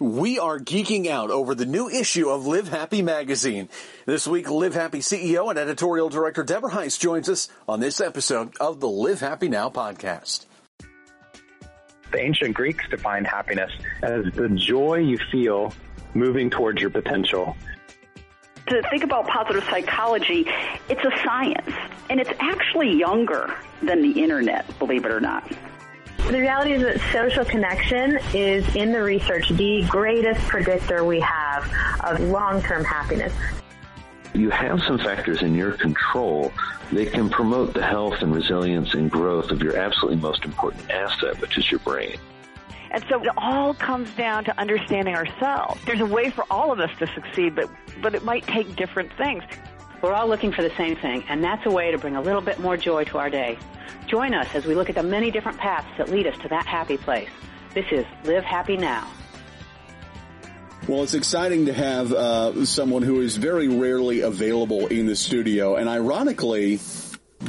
We are geeking out over the new issue of Live Happy magazine. This week, Live Happy CEO and editorial director Deborah Heisz joins us on this episode of the Live Happy Now podcast. The ancient Greeks defined happiness as the joy you feel moving towards your potential. To think about positive psychology, it's a science, and it's actually younger than the internet, believe it or not. The reality is that social connection is in the research the greatest predictor we have of long-term happiness. You have some factors in your control that can promote the health and resilience and growth of your absolutely most important asset, which is your brain. And so it all comes down to understanding ourselves. There's a way for all of us to succeed, but, but it might take different things. We're all looking for the same thing, and that's a way to bring a little bit more joy to our day. Join us as we look at the many different paths that lead us to that happy place. This is Live Happy Now. Well, it's exciting to have uh, someone who is very rarely available in the studio, and ironically,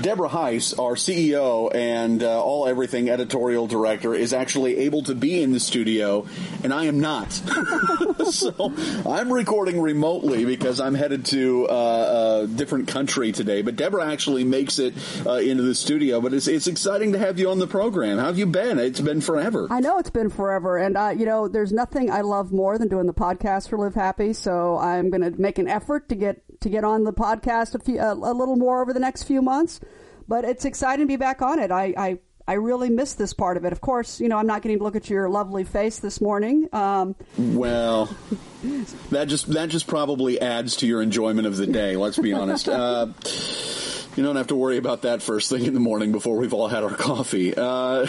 Deborah Heisz, our CEO and uh, all everything editorial director, is actually able to be in the studio, and I am not. so I'm recording remotely because I'm headed to uh, a different country today. But Deborah actually makes it uh, into the studio. But it's it's exciting to have you on the program. How have you been? It's been forever. I know it's been forever, and uh, you know, there's nothing I love more than doing the podcast for Live Happy. So I'm going to make an effort to get to get on the podcast a, few, a, a little more over the next few months. But it's exciting to be back on it. I, I I really miss this part of it. Of course, you know, I'm not getting to look at your lovely face this morning. Um, well, that just that just probably adds to your enjoyment of the day. Let's be honest. Uh, you don't have to worry about that first thing in the morning before we've all had our coffee. Uh,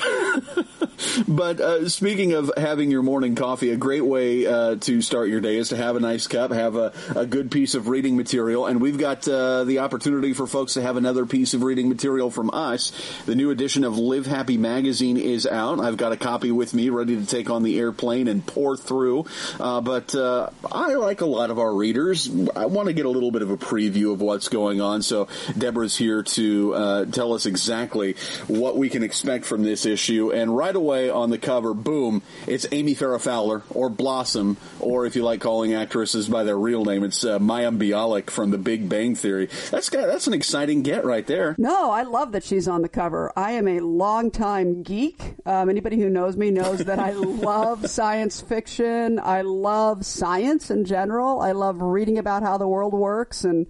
but uh, speaking of having your morning coffee, a great way uh, to start your day is to have a nice cup, have a, a good piece of reading material, and we've got uh, the opportunity for folks to have another piece of reading material from us. The new edition of Live Happy magazine is out. I've got a copy with me, ready to take on the airplane and pore through. Uh, but uh, I like a lot of our readers. I want to get a little bit of a preview of what's going on. So Deborah's here to uh, tell us exactly what we can expect from this issue. And right away on the cover, boom, it's Amy Farrah Fowler or Blossom, or if you like calling actresses by their real name, it's uh, Mayim Bialik from The Big Bang Theory. That's got, that's an exciting get right there. No, I love that she's on the cover. I am a longtime geek. Um, anybody who knows me knows that I love science fiction. I love science in general. I love reading about how the world works and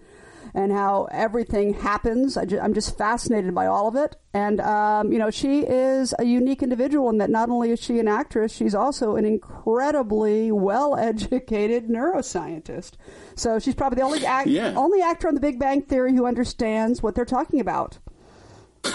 and how everything happens. I am just fascinated by all of it. And, um, you know, she is a unique individual in that not only is she an actress, she's also an incredibly well educated neuroscientist. So she's probably the only, act- yeah. only actor on The Big Bang Theory who understands what they're talking about.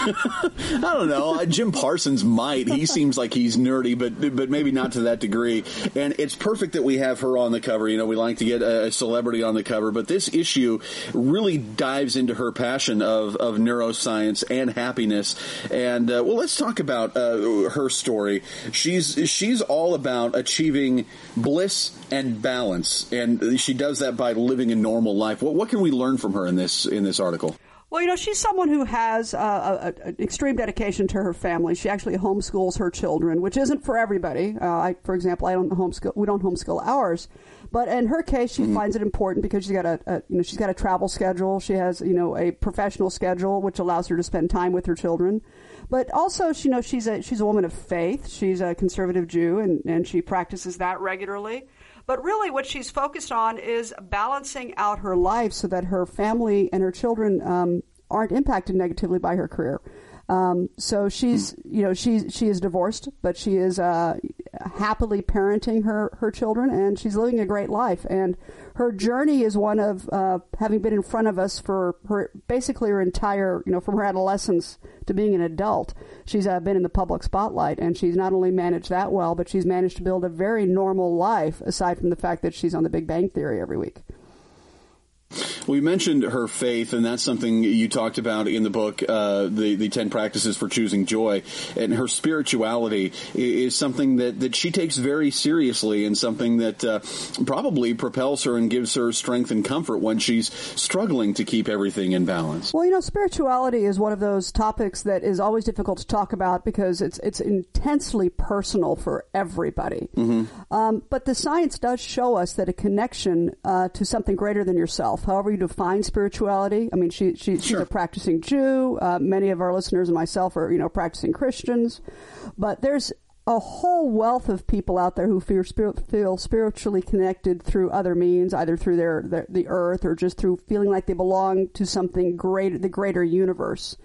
I don't know. Uh, Jim Parsons might. He seems like he's nerdy, but but maybe not to that degree. And it's perfect that we have her on the cover. You know, we like to get a celebrity on the cover, but this issue really dives into her passion of of neuroscience and happiness. And uh, well, let's talk about uh, her story. She's she's all about achieving bliss and balance, and she does that by living a normal life. What what can we learn from her in this in this article? Well, you know, she's someone who has uh, an extreme dedication to her family. She actually homeschools her children, which isn't for everybody. Uh, I, for example, I don't homeschool. We don't homeschool ours, but in her case, she mm-hmm. finds it important because she's got a, a, you know she's got a travel schedule. She has you know a professional schedule, which allows her to spend time with her children. But also, she, you know, she's a she's a woman of faith. She's a conservative Jew, and and she practices that regularly. But really, what she's focused on is balancing out her life so that her family and her children um, aren't impacted negatively by her career. Um, so she's, you know, she she is divorced, but she is uh, happily parenting her her children, and she's living a great life. And her journey is one of uh, having been in front of us for her basically her entire, you know, from her adolescence to being an adult. She's uh, been in the public spotlight, and she's not only managed that well, but she's managed to build a very normal life. Aside from the fact that she's on The Big Bang Theory every week. We mentioned her faith, and that's something you talked about in the book, uh, the the ten practices for choosing joy. And her spirituality is something that that she takes very seriously, and something that uh, probably propels her and gives her strength and comfort when she's struggling to keep everything in balance. Well, you know, spirituality is one of those topics that is always difficult to talk about because it's it's intensely personal for everybody. Mm-hmm. Um, but the science does show us that a connection uh, to something greater than yourself, however you define spirituality. I mean, she, she she's a practicing Jew. Uh, many of our listeners and myself are you know practicing Christians, but there's a whole wealth of people out there who feel, feel spiritually connected through other means, either through their, their the earth or just through feeling like they belong to something greater, the greater universe.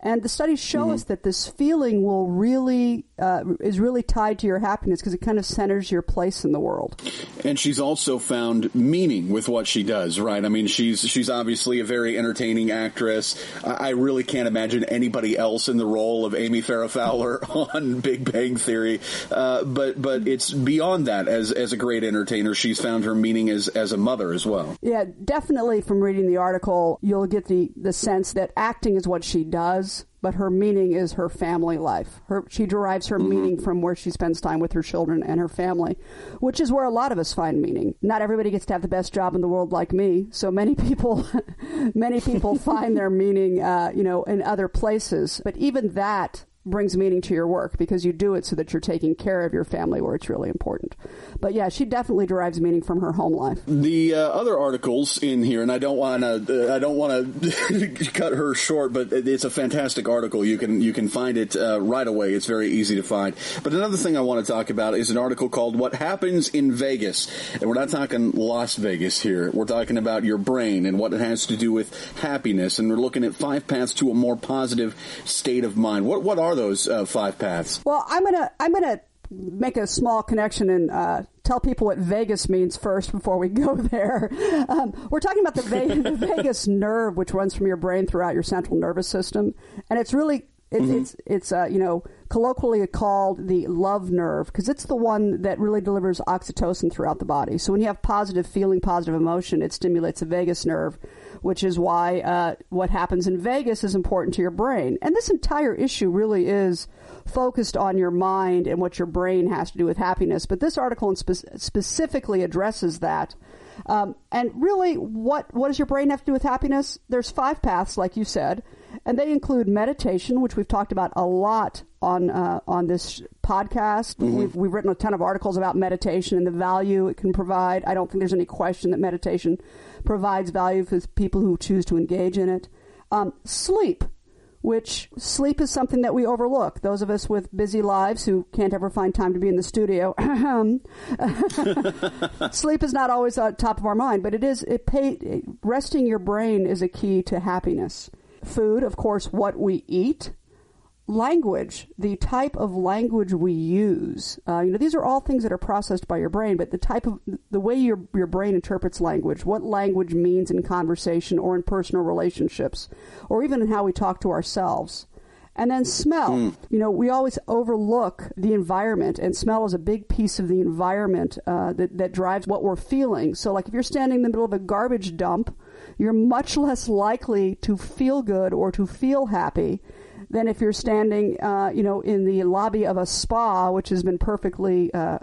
And the studies show Mm-hmm. us that this feeling will really uh, is really tied to your happiness because it kind of centers your place in the world. And she's also found meaning with what she does, right? I mean, she's she's obviously a very entertaining actress. I, I really can't imagine anybody else in the role of Amy Farrah Fowler on Big Bang Theory. Uh, but but it's beyond that. As as a great entertainer, she's found her meaning as as a mother as well. Yeah, definitely. From reading the article, you'll get the the sense that acting is what she does, but her meaning is her family life. Her she derives her meaning from where she spends time with her children and her family, which is where a lot of us find meaning. Not everybody gets to have the best job in the world like me, so many people many people find their meaning, uh, you know, in other places. But even that brings meaning to your work because you do it so that you're taking care of your family where it's really important. But yeah, she definitely derives meaning from her home life. The uh, other articles in here, and I don't want to, uh, I don't want to cut her short, but it's a fantastic article. You can you can find it uh, right away. It's very easy to find. But another thing I want to talk about is an article called "What Happens in Vegas," and we're not talking Las Vegas here. We're talking about your brain and what it has to do with happiness, and we're looking at five paths to a more positive state of mind. What what are those uh, five paths? Well, I'm gonna I'm gonna make a small connection and uh, tell people what Vegas means first before we go there. Um, we're talking about the, Ve- the vagus nerve, which runs from your brain throughout your central nervous system, and it's really it's it's, it's uh, you know colloquially called the love nerve because it's the one that really delivers oxytocin throughout the body. So when you have positive feeling, positive emotion, it stimulates the vagus nerve, which is why uh, what happens in Vegas is important to your brain. And this entire issue really is focused on your mind and what your brain has to do with happiness. But this article in spe- specifically addresses that. Um, and really, what what does your brain have to do with happiness? There's five paths, like you said, and they include meditation, which we've talked about a lot on uh, on this podcast. We've, we've written a ton of articles about meditation and the value it can provide. I don't think there's any question that meditation provides value for people who choose to engage in it. Um, sleep, which sleep is something that we overlook. Those of us with busy lives who can't ever find time to be in the studio, sleep is not always on top of our mind, but it is. It pay, resting your brain is a key to happiness. Food, of course, what we eat. Language, the type of language we use. Uh, you know, these are all things that are processed by your brain, but the type of the way your your brain interprets language, what language means in conversation or in personal relationships, or even in how we talk to ourselves. And then smell. You know, we always overlook the environment, and smell is a big piece of the environment uh, that, that drives what we're feeling. So, like if you're standing in the middle of a garbage dump, you're much less likely to feel good or to feel happy than if you're standing, uh, you know, in the lobby of a spa, which has been perfectly uh,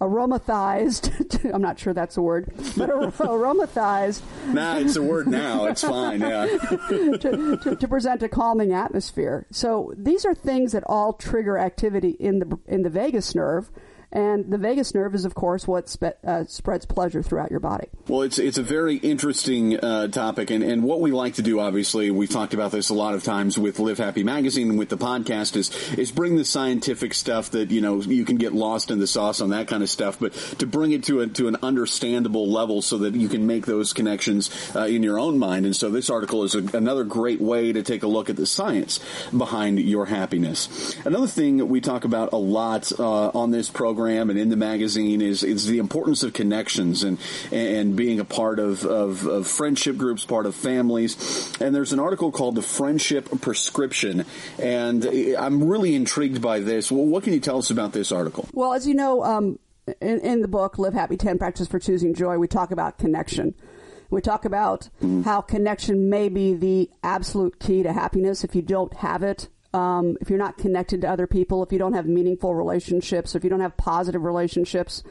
aromatized. I'm not sure that's a word, but ar- aromatized Nah, it's a word now. It's fine. Yeah. to, to, to present a calming atmosphere. So these are things that all trigger activity in the in the vagus nerve. And the vagus nerve is, of course, what spe- uh, spreads pleasure throughout your body. Well, it's it's a very interesting uh, topic, and, and what we like to do, obviously, we've talked about this a lot of times with Live Happy Magazine and with the podcast, is is bring the scientific stuff that you know you can get lost in the sauce on that kind of stuff, but to bring it to a to an understandable level so that you can make those connections uh, in your own mind. And so, this article is a, another great way to take a look at the science behind your happiness. Another thing we talk about a lot uh, on this program and in the magazine is is the importance of connections and and being a part of, of, of friendship groups, part of families. And there's an article called "The Friendship Prescription," and I'm really intrigued by this. Well, what can you tell us about this article? Well, as you know, um, in, in the book "Live Happy: Ten Practices for Choosing Joy," we talk about connection. We talk about mm-hmm. how connection may be the absolute key to happiness. If you don't have it, um, if you're not connected to other people, if you don't have meaningful relationships, if you don't have positive relationships,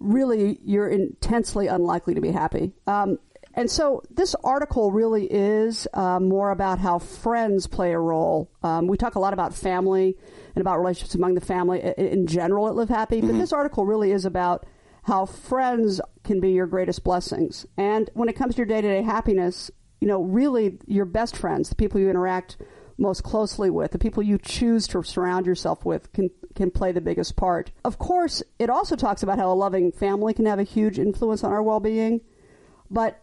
really you're intensely unlikely to be happy. Um, and so this article really is uh, more about how friends play a role. Um, we talk a lot about family and about relationships among the family in general at Live Happy, but mm-hmm. this article really is about how friends can be your greatest blessings. And when it comes to your day to day happiness, you know, really your best friends, the people you interact most closely with, the people you choose to surround yourself with can can play the biggest part. Of course, it also talks about how a loving family can have a huge influence on our well-being, but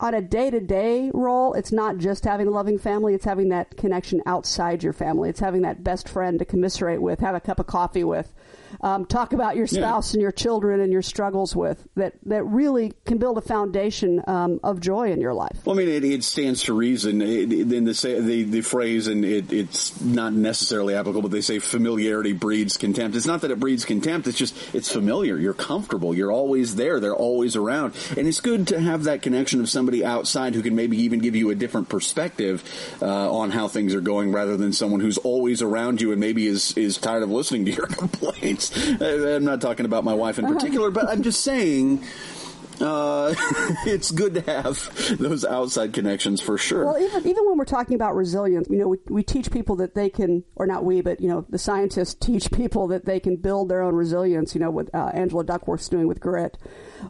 on a day to day role, it's not just having a loving family, it's having that connection outside your family. It's having that best friend to commiserate with, have a cup of coffee with, um, talk about your spouse yeah. and your children and your struggles with that, that really can build a foundation um, of joy in your life. Well, I mean, it, it stands to reason. Then the, the, the phrase, and it, it's not necessarily applicable, but they say familiarity breeds contempt. It's not that it breeds contempt, it's just, it's familiar. You're comfortable. You're always there. They're always around. And it's good to have that connection of somebody outside who can maybe even give you a different perspective uh, on how things are going rather than someone who's always around you and maybe is, is tired of listening to your complaints. I'm not talking about my wife in particular, but I'm just saying. Uh, it's good to have those outside connections for sure. Well, even, even when we're talking about resilience, you know, we, we teach people that they can, or not we, but, you know, the scientists teach people that they can build their own resilience, you know, what uh, Angela Duckworth's doing with grit,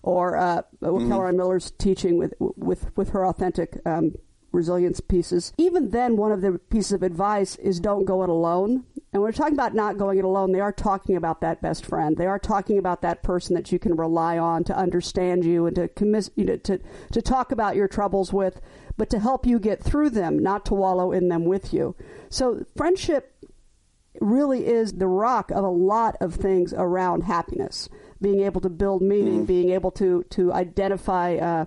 or uh, what mm-hmm. Miller's teaching with, with, with her authentic um, resilience pieces. Even then, one of the pieces of advice is don't go it alone. And when we're talking about not going it alone, they are talking about that best friend. They are talking about that person that you can rely on to understand you and to commis- you know, to to talk about your troubles with, but to help you get through them, not to wallow in them with you. So friendship really is the rock of a lot of things around happiness. Being able to build meaning, being able to to identify. Uh,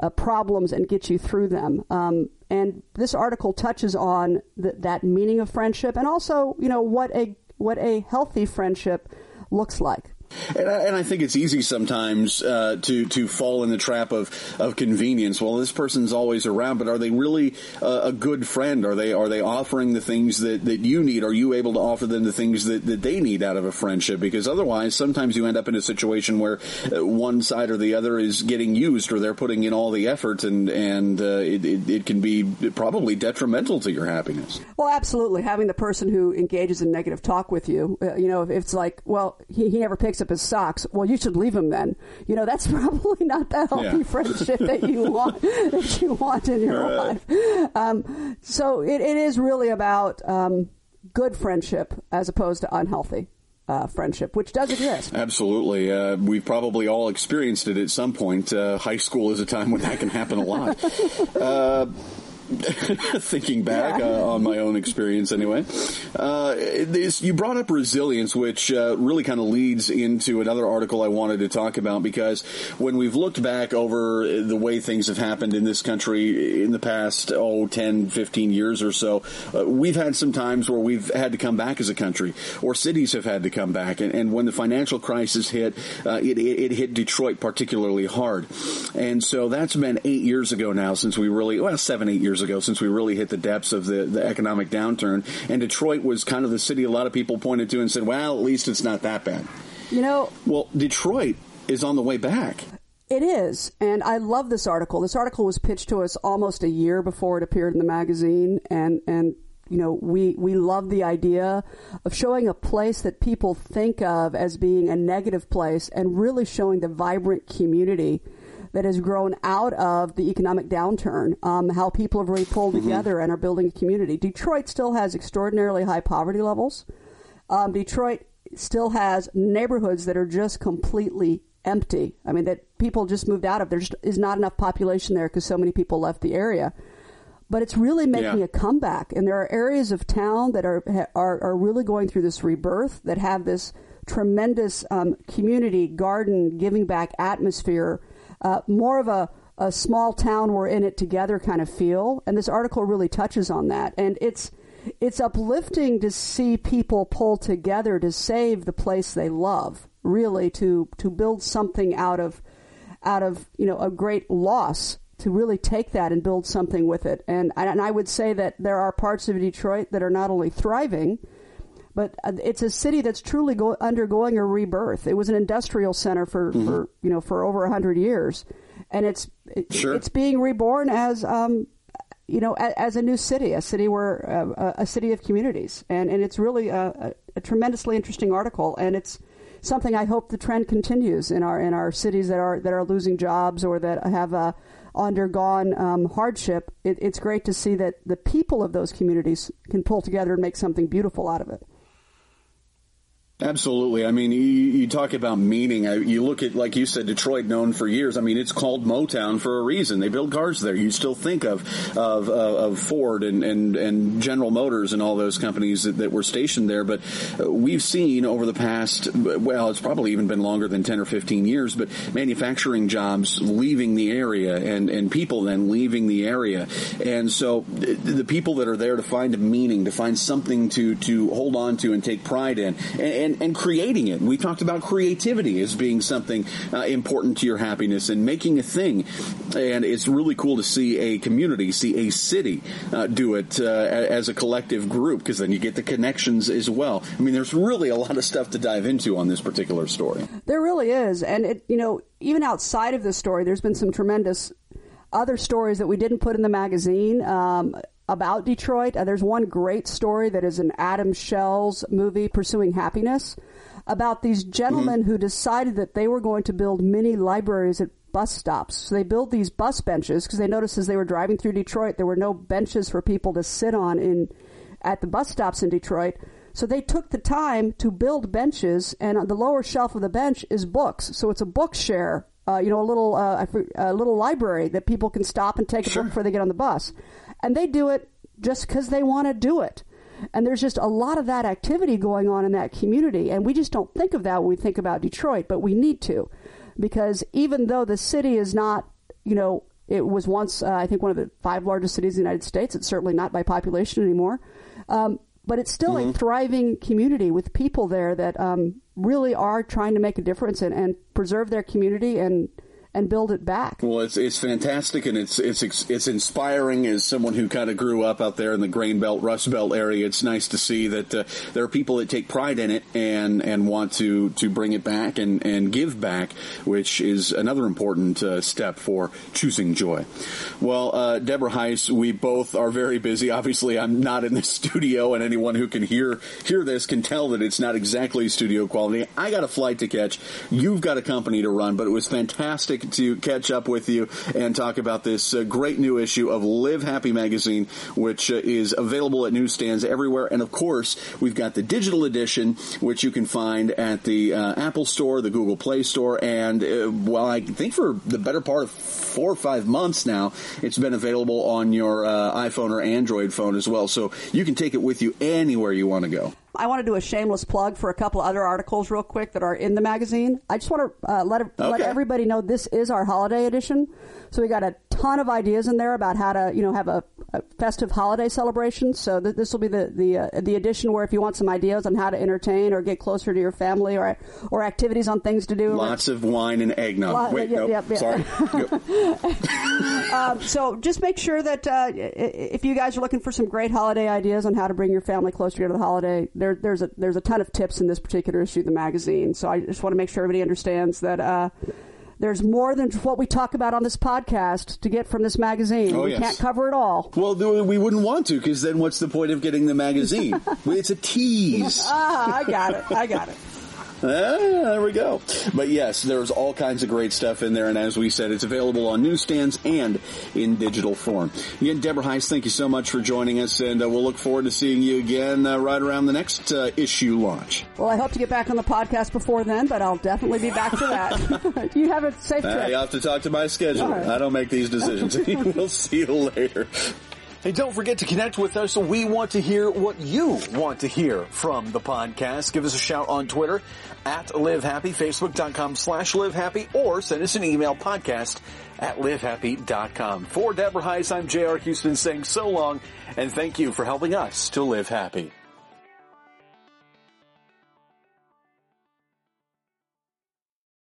uh, problems and get you through them. Um, and this article touches on that meaning of friendship and also, you know, what a what a healthy friendship looks like. And I, and I, think it's easy sometimes uh, to to fall in the trap of, of convenience. Well, this person's always around, but are they really a good friend? Are they are they offering the things that, that you need? Are you able to offer them the things that, that they need out of a friendship? Because otherwise, sometimes you end up in a situation where uh, one side or the other is getting used, or they're putting in all the effort, and and uh, it, it, it can be probably detrimental to your happiness. Well, absolutely. Having the person who engages in negative talk with you, uh, you know, if it's like, well, he, he never picks up his socks. Well, you should leave him then. You know, that's probably not the healthy yeah. friendship that you want that you want in your right. life. Um, so it, it is really about um, good friendship as opposed to unhealthy. Uh, friendship, which does exist. Absolutely. Uh, we've probably all experienced it at some point. Uh, high school is a time when that can happen a lot. Thinking back yeah. uh, on my own experience anyway. Uh, this, you brought up resilience, which uh, really kind of leads into another article I wanted to talk about because when we've looked back over the way things have happened in this country in the past, oh, 10, 15 years or so, uh, we've had some times where we've had to come back as a country or cities have had to come back. And, and when the financial crisis hit, uh, it, it, it hit Detroit particularly hard. And so that's been eight years ago now since we really, well, seven, eight years years ago since we really hit the depths of the, the economic downturn. And Detroit was kind of the city a lot of people pointed to and said, well, at least it's not that bad. You know, well, Detroit is on the way back. It is, and I love this article. This article was pitched to us almost a year before it appeared in the magazine, and and you know we we love the idea of showing a place that people think of as being a negative place, and really showing the vibrant community that has grown out of the economic downturn, um, how people have really pulled mm-hmm. together and are building a community. Detroit still has extraordinarily high poverty levels. Um, Detroit still has neighborhoods that are just completely empty. I mean, that people just moved out of. There just is not enough population there because so many people left the area. But it's really making yeah. a comeback, and there are areas of town that are are, are really going through this rebirth that have this tremendous um, community garden giving back atmosphere uh, more of a, a small town we're in it together kind of feel. And this article really touches on that. And it's it's uplifting to see people pull together to save the place they love, really to to build something out of out of you know a great loss to really take that and build something with it. And and I would say that there are parts of Detroit that are not only thriving, but uh, it's a city that's truly go, undergoing a rebirth. It was an industrial center for, mm-hmm. for you know for over hundred years, and it's it, sure. it's being reborn as um, you know as, as, a new city, a city where uh, a city of communities, and and it's really a, a, a tremendously interesting article, and it's something I hope the trend continues in our in our cities that are that are losing jobs or that have uh, undergone um, hardship. It, it's great to see that the people of those communities can pull together and make something beautiful out of it. Absolutely. I mean, you, you talk about meaning. You look at, like you said, Detroit, known for years. I mean, it's called Motown for a reason. They build cars there. You still think of of, of Ford and, and, and General Motors and all those companies that, that were stationed there. But uh, we've seen over the past, well, it's probably even been longer than 10 or 15 years, but manufacturing jobs leaving the area and, and people then leaving the area. And so the people that are there to find a meaning, to find something to, to hold on to and take pride in. And, and, and creating it. We talked about creativity as being something uh, important to your happiness and making a thing. And it's really cool to see a community, see a city uh, do it uh, as a collective group because then you get the connections as well. I mean, there's really a lot of stuff to dive into on this particular story. There really is. And, it, you know, even outside of this story, there's been some tremendous other stories that we didn't put in the magazine. Um, about Detroit. Uh, there's one great story that is an Adam Schell's movie, Pursuing Happiness, about these gentlemen mm-hmm. who decided that they were going to build mini libraries at bus stops. So they built these bus benches because they noticed as they were driving through Detroit, there were no benches for people to sit on in at the bus stops in Detroit. So they took the time to build benches, and on the lower shelf of the bench is books. So it's a book share, uh, you know, a little uh, a little library that people can stop and take a book before they get on the bus and they do it just because they want to do it. And there's just a lot of that activity going on in that community. And we just don't think of that when we think about Detroit, but we need to. Because even though the city is not, you know, it was once, uh, I think, one of the five largest cities in the United States, it's certainly not by population anymore. Um, but it's still mm-hmm. a thriving community with people there that um, really are trying to make a difference and, and preserve their community and and build it back. Well, it's it's fantastic and it's it's it's inspiring as someone who kind of grew up out there in the grain belt, rust belt area. It's nice to see that uh, there are people that take pride in it and and want to to bring it back and and give back, which is another important uh, step for choosing joy. Well, uh, Deborah Heisz, we both are very busy. Obviously, I'm not in the studio, and anyone who can hear hear this can tell that it's not exactly studio quality. I got a flight to catch. You've got a company to run, but it was fantastic to catch up with you and talk about this uh, great new issue of Live Happy magazine, which uh, is available at newsstands everywhere. And of course, we've got the digital edition, which you can find at the uh, Apple Store, the Google Play Store, and uh, well, I think for the better part of four or five months now, it's been available on your uh, iPhone or Android phone as well. So you can take it with you anywhere you want to go. I want to do a shameless plug for a couple other articles real quick that are in the magazine. I just want to uh, let okay. let everybody know this is our holiday edition. So we got a ton of ideas in there about how to you know have a, a festive holiday celebration. So th- this will be the the uh, the edition where if you want some ideas on how to entertain or get closer to your family or or activities on things to do. Lots of wine and eggnog. Wait, nope, yeah, yeah. sorry. um, so just make sure that uh, if you guys are looking for some great holiday ideas on how to bring your family closer to the holiday there, there's a there's a ton of tips in this particular issue of the magazine. So I just want to make sure everybody understands that uh, there's more than what we talk about on this podcast to get from this magazine. Oh, we yes. can't cover it all. Well, we wouldn't want to because then what's the point of getting the magazine? it's a tease. ah, I got it. I got it. Ah, there we go. But yes, there's all kinds of great stuff in there, and as we said, it's available on newsstands and in digital form. Again, Deborah Heisz, thank you so much for joining us, and uh, we'll look forward to seeing you again uh, right around the next uh, issue launch. Well, I hope to get back on the podcast before then, but I'll definitely be back for that. you have a safe trip. you have to talk to my schedule. Right. I don't make these decisions. we'll see you later. Hey, don't forget to connect with us. We want to hear what you want to hear from the podcast. Give us a shout on Twitter at Live Happy, Facebook.com slash livehappy, or send us an email podcast at livehappy.com. For Deborah Heisz, I'm J.R. Houston saying so long and thank you for helping us to live happy.